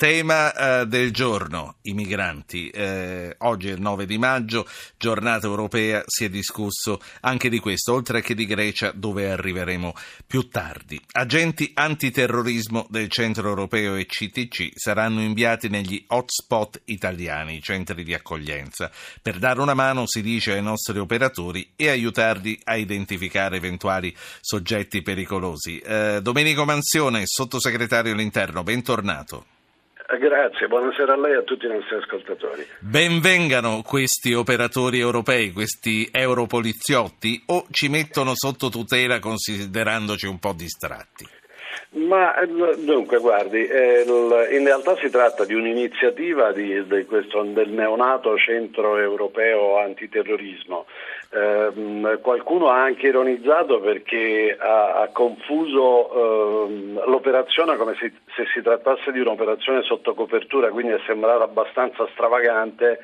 Tema eh, del giorno, i migranti. Eh, oggi è il 9 di maggio, giornata europea, si è discusso anche di questo, oltre che di Grecia, dove arriveremo più tardi. Agenti antiterrorismo del Centro Europeo e CTC saranno inviati negli hotspot italiani, i centri di accoglienza, per dare una mano, si dice, ai nostri operatori e aiutarli a identificare eventuali soggetti pericolosi. Eh, Domenico Mansione, sottosegretario all'interno, bentornato. Eh, grazie, buonasera a lei e a tutti i nostri ascoltatori. Benvengano questi operatori europei, questi europoliziotti, o ci mettono sotto tutela considerandoci un po' distratti? Ma dunque, guardi, eh, in realtà si tratta di un'iniziativa di, di questo, del neonato Centro Europeo Antiterrorismo. Eh, qualcuno ha anche ironizzato perché ha, ha confuso eh, l'operazione come se, se si trattasse di un'operazione sotto copertura, quindi è sembrata abbastanza stravagante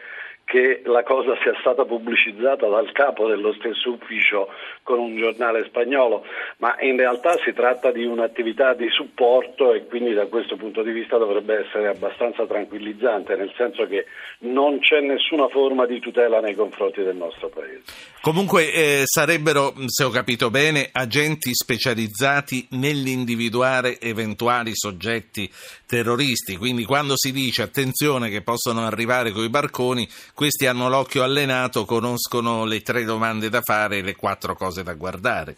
che la cosa sia stata pubblicizzata dal capo dello stesso ufficio con un giornale spagnolo, ma in realtà si tratta di un'attività di supporto e quindi da questo punto di vista dovrebbe essere abbastanza tranquillizzante, nel senso che non c'è nessuna forma di tutela nei confronti del nostro Paese. Comunque eh, sarebbero, se ho capito bene, agenti specializzati nell'individuare eventuali soggetti terroristi, quindi quando si dice attenzione che possono arrivare con i barconi, questi hanno l'occhio allenato, conoscono le tre domande da fare e le quattro cose da guardare.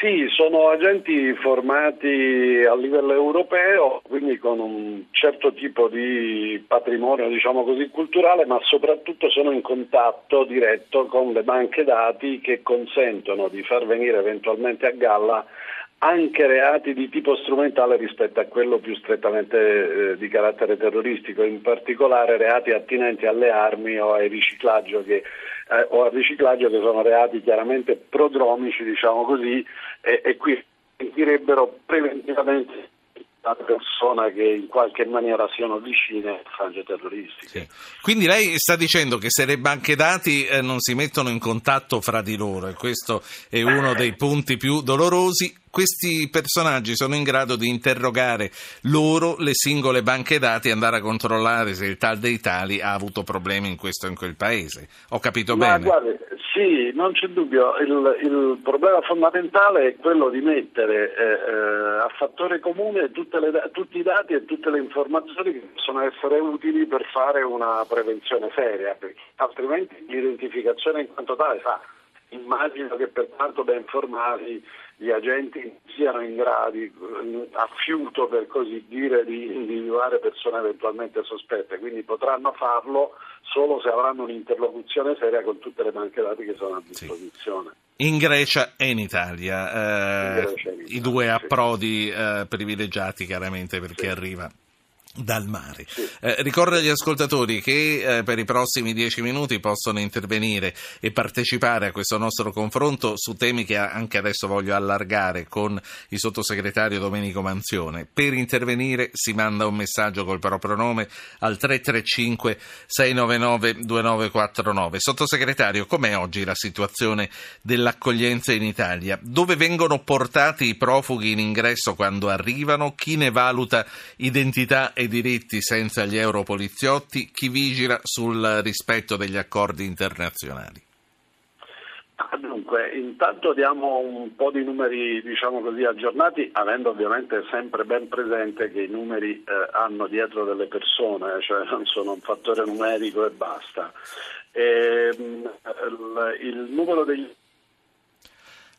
Sì, sono agenti formati a livello europeo, quindi con un certo tipo di patrimonio, diciamo così, culturale, ma soprattutto sono in contatto diretto con le banche dati che consentono di far venire eventualmente a galla anche reati di tipo strumentale rispetto a quello più strettamente eh, di carattere terroristico, in particolare reati attinenti alle armi o, riciclaggio che, eh, o al riciclaggio che sono reati chiaramente prodromici, diciamo così, e, e qui sentirebbero preventivamente la persona che in qualche maniera siano vicine a frange terroristiche. Sì. Quindi lei sta dicendo che se le banche dati eh, non si mettono in contatto fra di loro e questo è uno dei punti più dolorosi, questi personaggi sono in grado di interrogare loro le singole banche dati e andare a controllare se il tal dei tali ha avuto problemi in questo o in quel paese. Ho capito Ma bene? Guardi, sì, non c'è dubbio. Il, il, problema fondamentale è quello di mettere eh, eh a fattore comune le, tutti i dati e tutte le informazioni che possono essere utili per fare una prevenzione seria, perché altrimenti l'identificazione in quanto tale sa. Immagino che per quanto ben informati gli agenti siano in grado, a fiuto per così dire, di individuare persone eventualmente sospette, quindi potranno farlo solo se avranno un'interlocuzione seria con tutte le banche dati che sono a disposizione. Sì. In Grecia e in Italia, eh, in Grecia in Italia i due approdi eh, privilegiati chiaramente per chi arriva dal mare. Eh, ricordo agli ascoltatori che eh, per i prossimi dieci minuti possono intervenire e partecipare a questo nostro confronto su temi che anche adesso voglio allargare con il sottosegretario Domenico Manzione. Per intervenire si manda un messaggio col proprio nome al 335 699 2949. Sottosegretario, com'è oggi la situazione dell'accoglienza in Italia? Dove vengono portati i profughi in ingresso quando arrivano? Chi ne valuta identità e diritti senza gli europoliziotti, chi vigila sul rispetto degli accordi internazionali? Dunque, intanto diamo un po' di numeri diciamo così, aggiornati, avendo ovviamente sempre ben presente che i numeri eh, hanno dietro delle persone, cioè non sono un fattore numerico e basta. E, ehm, il, il numero degli...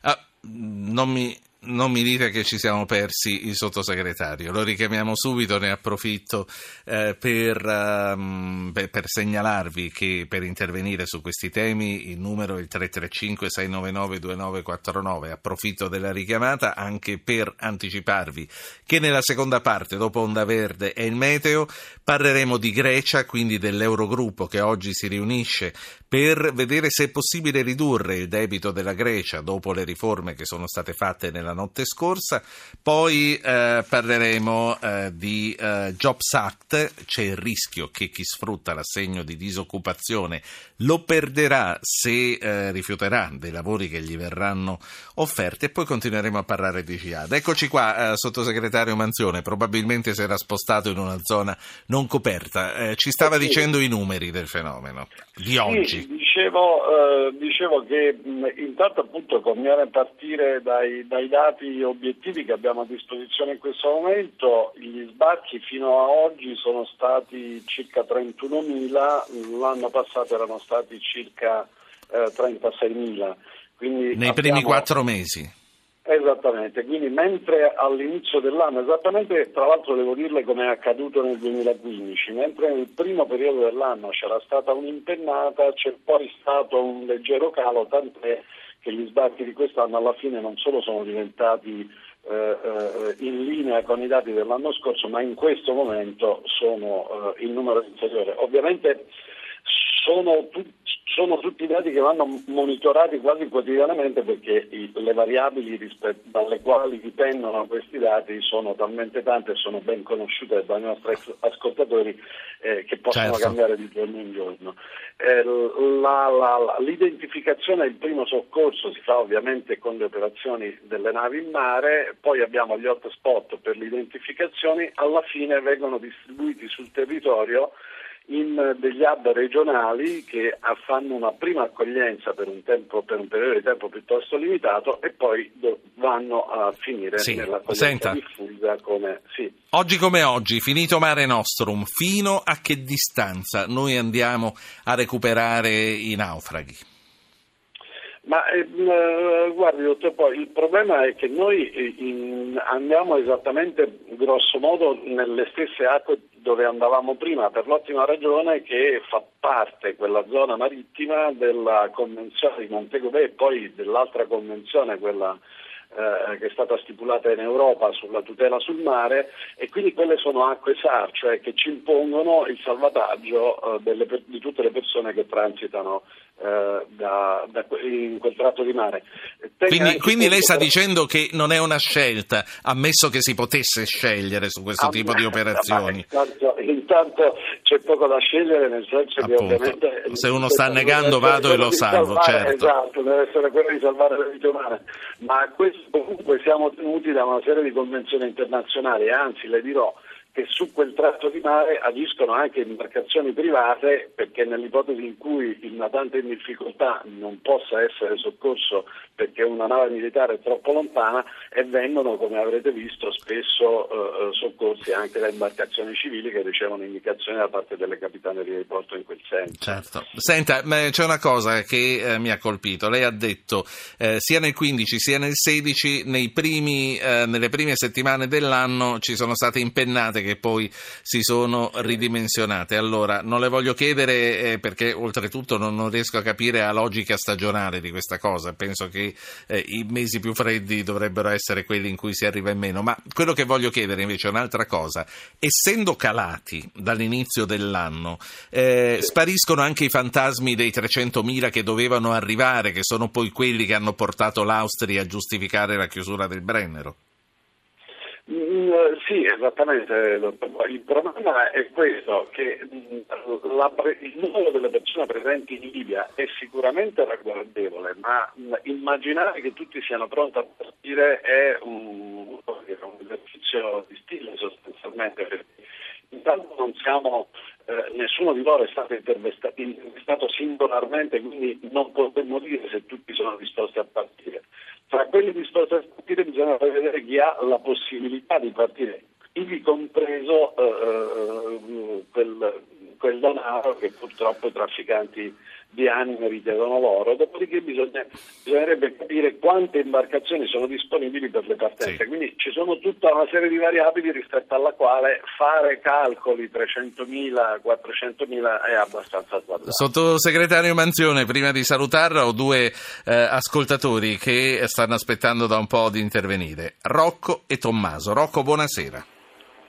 Ah, non mi non mi dite che ci siamo persi il sottosegretario, lo richiamiamo subito, ne approfitto eh, per, um, per, per, segnalarvi che per intervenire su questi temi il numero è il 335-699-2949, approfitto della richiamata anche per anticiparvi che nella seconda parte, dopo Onda Verde e il Meteo, parleremo di Grecia, quindi dell'Eurogruppo che oggi si riunisce per vedere se è possibile ridurre il debito della Grecia dopo le riforme che sono state fatte nella la notte scorsa. Poi eh, parleremo eh, di eh, Jobs Act, c'è il rischio che chi sfrutta l'assegno di disoccupazione lo perderà se eh, rifiuterà dei lavori che gli verranno offerti e poi continueremo a parlare di Jihad. Eccoci qua, eh, sottosegretario Manzione, probabilmente si era spostato in una zona non coperta, eh, ci stava sì. dicendo i numeri del fenomeno di oggi. Sì, dicevo, eh, dicevo, che mh, intanto appunto conviene partire dai, dai, dati obiettivi che abbiamo a disposizione in questo momento, gli sbarchi fino a oggi sono stati circa 31.000, l'anno passato erano stati circa eh, 36.000. Quindi Nei primi quattro mesi. Esattamente, quindi mentre all'inizio dell'anno, esattamente tra l'altro devo dirle come è accaduto nel 2015, mentre nel primo periodo dell'anno c'era stata un'impennata, c'è poi stato un leggero calo, tant'è che gli sbarchi di quest'anno alla fine non solo sono diventati eh, eh in linea con i dati dell'anno scorso, ma in questo momento sono eh, in numero inferiore. Ovviamente sono tutti sono tutti dati che vanno monitorati quasi quotidianamente perché le variabili rispetto, dalle quali dipendono questi dati sono talmente tante e sono ben conosciute dai nostri ascoltatori eh, che possono certo. cambiare di giorno in giorno. Eh, la, la, l'identificazione e il primo soccorso si fa ovviamente con le operazioni delle navi in mare, poi abbiamo gli hotspot per le identificazioni, alla fine vengono distribuiti sul territorio in degli hub regionali che fanno una prima accoglienza per un, tempo, per un periodo di tempo piuttosto limitato e poi vanno a finire sì. nell'accoglienza diffusa come... Sì. Oggi come oggi, finito Mare Nostrum, fino a che distanza noi andiamo a recuperare i naufraghi? Ma eh, guardi, dottor Poi, il problema è che noi eh, in, andiamo esattamente grosso modo nelle stesse acque dove andavamo prima, per l'ottima ragione che fa parte quella zona marittima della convenzione di Montego Bay e poi dell'altra convenzione, quella eh, che è stata stipulata in Europa sulla tutela sul mare e quindi quelle sono acque SAR, cioè che ci impongono il salvataggio eh, delle, di tutte le persone che transitano eh, da, da, in quel tratto di mare. quindi, quindi lei sta dicendo che non è una scelta, ammesso che si potesse scegliere su questo tipo di operazioni. Intanto, intanto, c'è poco da scegliere, nel senso Appunto. che ovviamente... Se uno sta negando vado e lo salvo, salvare, certo. Esatto, deve essere quello di salvare le vite umane, ma questo comunque siamo tenuti da una serie di convenzioni internazionali, anzi le dirò che su quel tratto di mare agiscono anche imbarcazioni private perché nell'ipotesi in cui il natante in difficoltà non possa essere soccorso perché una nave militare è troppo lontana e vengono, come avrete visto, spesso eh, eh soccorsi anche da imbarcazioni civili che ricevono indicazioni da parte delle capitanerie di porto in quel senso. Certo. Senta, c'è una cosa che eh, mi ha colpito. Lei ha detto eh, sia nel 15 sia nel 16 primi, eh, nelle prime settimane dell'anno ci sono state impennate che poi si sono ridimensionate. Allora, non le voglio chiedere eh, perché oltretutto non, non, riesco a capire la logica stagionale di questa cosa. Penso che eh, i mesi più freddi dovrebbero essere quelli in cui si arriva in meno. Ma quello che voglio chiedere invece è un'altra cosa. Essendo calati dall'inizio dell'anno, eh, spariscono anche i fantasmi dei 300.000 che dovevano arrivare, che sono poi quelli che hanno portato l'Austria a giustificare la chiusura del Brennero? Mm, sì, esattamente. Il problema è questo, che mm, la, il numero delle persone presenti in Libia è sicuramente ragguardevole, ma mm, immaginare che tutti siano pronti a partire è un, un esercizio di stile sostanzialmente, perché intanto non siamo, eh, nessuno di loro è stato intervistato singolarmente, quindi non potremmo dire se tutti sono disposti a partire tra quelli disposti a partire bisogna vedere chi ha la possibilità di partire, ivi compreso eh, eh, quel, quel denaro che purtroppo i trafficanti di anime richiedono loro, dopodiché bisogna, bisognerebbe capire quante imbarcazioni sono disponibili per le partenze, sì. quindi ci sono tutta una serie di variabili rispetto alla quale fare calcoli 300.000, 400.000 è abbastanza sbagliato. Sottosegretario Manzione, prima di salutarla ho due eh, ascoltatori che stanno aspettando da un po' di intervenire, Rocco e Tommaso. Rocco, buonasera.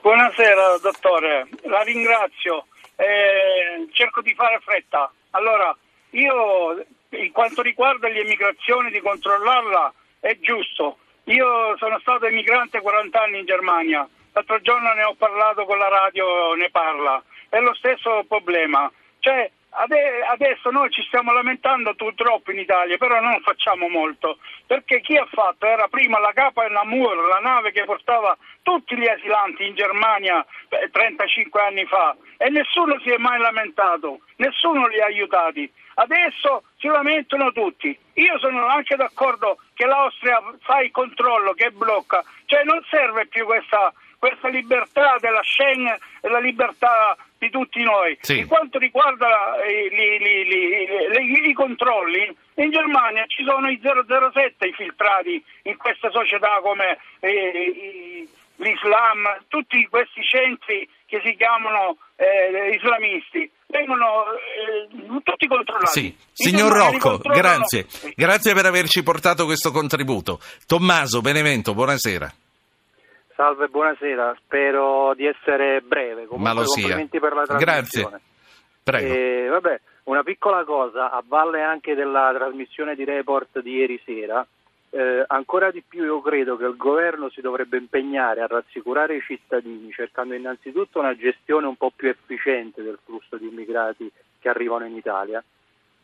Buonasera dottore, la ringrazio, eh, cerco di fare fretta. Allora, io, in quanto riguarda l'immigrazione, di controllarla è giusto, Io sono stato emigrante 40 anni in Germania, l'altro giorno ne ho parlato con la radio, ne parla, è lo stesso problema. Cioè, Adesso noi ci stiamo lamentando purtroppo in Italia, però non facciamo molto, perché chi ha fatto era prima la Capa Namur, la nave che portava tutti gli asilanti in Germania 35 anni fa e nessuno si è mai lamentato, nessuno li ha aiutati. Adesso si lamentano tutti. Io sono anche d'accordo che l'Austria fa il controllo, che blocca, cioè non serve più questa, questa libertà della Schengen e la libertà di tutti noi. Sì. Per quanto riguarda eh, li, li, li, i controlli, in Germania ci sono i 007 infiltrati in queste società come eh, l'Islam, tutti questi centri che si chiamano eh, islamisti vengono eh, tutti controllati. Sì. Signor Rocco, grazie. Grazie per averci portato questo contributo. Tommaso Benevento, buonasera. Salve, buonasera. Spero di essere breve. Comunque, Ma lo sia. per la Grazie. Prego. E, vabbè, una piccola cosa, a valle anche della trasmissione di report di ieri sera, eh, ancora di più io credo che il governo si dovrebbe impegnare a rassicurare i cittadini cercando innanzitutto una gestione un po' più efficiente del flusso di immigrati che arrivano in Italia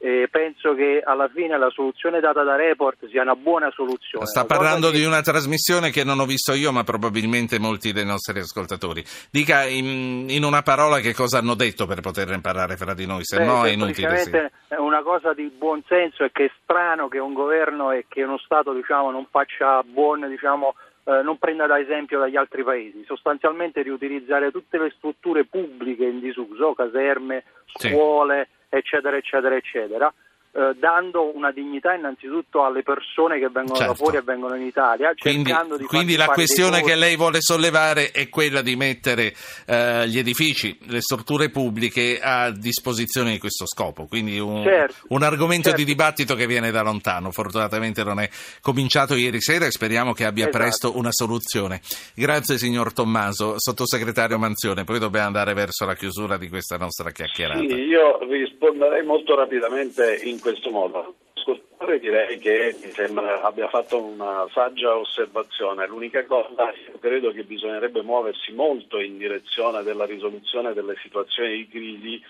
eh, penso che alla fine la soluzione data da Report sia una buona soluzione. Sta parlando che... di una trasmissione che non ho visto io, ma probabilmente molti dei nostri ascoltatori. Dica in, in una parola che cosa hanno detto per poterne parlare fra di noi, se Beh, no è inutile. Sì. Una cosa di buon senso è che è strano che un governo e che uno Stato diciamo, non faccia buon, diciamo, eh, non prenda da esempio dagli altri paesi, sostanzialmente riutilizzare tutte le strutture pubbliche in disuso, caserme, scuole. Sì eccetera, eccetera, eccetera. Eh, dando una dignità innanzitutto alle persone che vengono certo. da fuori e vengono in Italia. Quindi, quindi la questione che lei vuole sollevare è quella di mettere eh, gli edifici, le strutture pubbliche a disposizione di questo scopo. Quindi un, certo. un argomento certo. di dibattito che viene da lontano. Fortunatamente non è cominciato ieri sera e speriamo che abbia esatto. presto una soluzione. Grazie signor Tommaso, sottosegretario Manzione. Poi dobbiamo andare verso la chiusura di questa nostra chiacchierata. Sì, io risponderei molto rapidamente in questo modo. Ascoltatore direi che mi sembra abbia fatto una saggia osservazione. L'unica cosa, io credo che bisognerebbe muoversi molto in direzione della risoluzione delle situazioni di crisi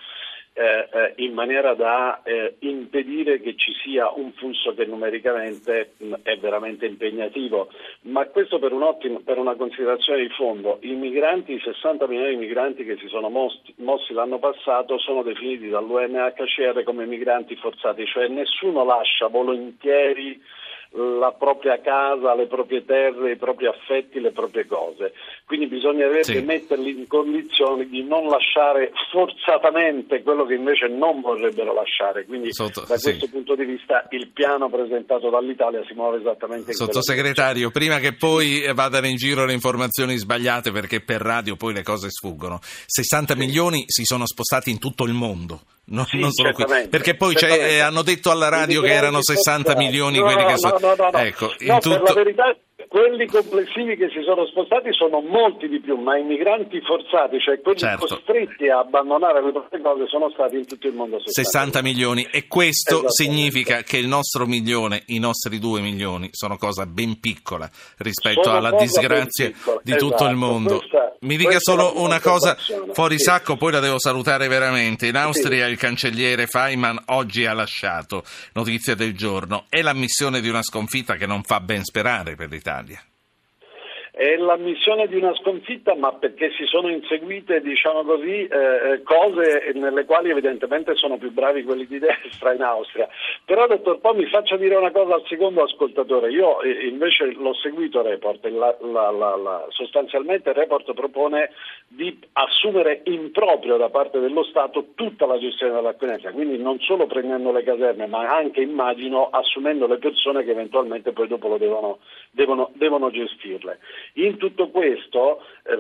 eh, eh, in maniera da eh, impedire che ci sia un flusso che numericamente mh, è veramente impegnativo. Ma questo per, un per, una considerazione di fondo. I migranti, i 60 milioni di migranti che si sono mossi, mossi l'anno passato sono definiti dall'UNHCR come migranti forzati, cioè nessuno lascia volentieri la propria casa, le proprie terre, i propri affetti, le proprie cose. Quindi bisognerebbe sì. metterli in condizioni di non lasciare forzatamente quello che invece non vorrebbero lasciare. Quindi Sotto, da questo sì. punto di vista il piano presentato dall'Italia si muove esattamente in Sottosegretario, prima che poi vadano in giro le informazioni sbagliate perché per radio poi le cose sfuggono, 60 sì. milioni si sono spostati in tutto il mondo. No, sì, non solo qui. Perché poi eh, hanno detto alla radio che erano 60 milioni quelli che sono. No, no, no, ecco, no tutto... per la verità quelli complessivi che si sono spostati sono molti di più, ma i migranti forzati, cioè quelli certo. costretti a abbandonare le proprie cose, sono stati in tutto il mondo 60, 60 milioni. E questo significa che il nostro milione, i nostri due milioni, sono cosa ben piccola rispetto sono alla disgrazia di esatto. tutto il esatto. mondo. Questa, Mi dica solo una cosa fuori sì. sacco, poi la devo salutare veramente. In Austria sì. il cancelliere Feynman oggi ha lasciato, notizia del giorno, è l'ammissione di una sconfitta che non fa ben sperare per l'Italia. Italia. È l'ammissione di una sconfitta, ma perché si sono inseguite, diciamo così, eh, cose nelle quali evidentemente sono più bravi quelli di destra in Austria. Però, dottor Po, mi faccia dire una cosa al secondo ascoltatore. Io eh, invece l'ho seguito Report. La, la, la, sostanzialmente Report propone di assumere in proprio da parte dello Stato tutta la gestione dell'accoglienza, quindi non solo prendendo le caserme, ma anche, immagino, assumendo le persone che eventualmente poi dopo lo devono, devono, devono gestirle. In tutto questo eh,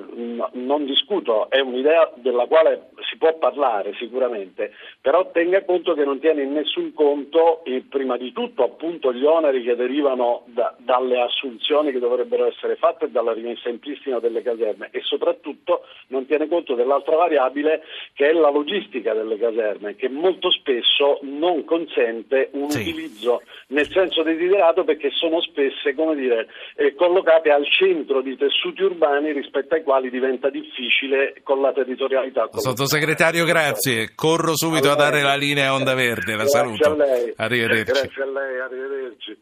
non discuto, è un'idea della quale si può parlare sicuramente, però tenga conto che non tiene in nessun conto eh, prima di tutto appunto gli oneri che derivano da, dalle assunzioni che dovrebbero essere fatte e dalla rimessa in pristino delle caserme e soprattutto non tiene conto dell'altra variabile che è la logistica delle caserme che molto spesso non consente un sì. utilizzo nel senso desiderato perché sono spesse come dire, eh, collocate al centro di tessuti urbani rispetto ai quali diventa difficile con la territorialità. Sottosegretario, grazie. Corro subito a, a dare la linea a Onda Verde. La grazie saluto. A lei. Arrivederci. Grazie a lei, arrivederci.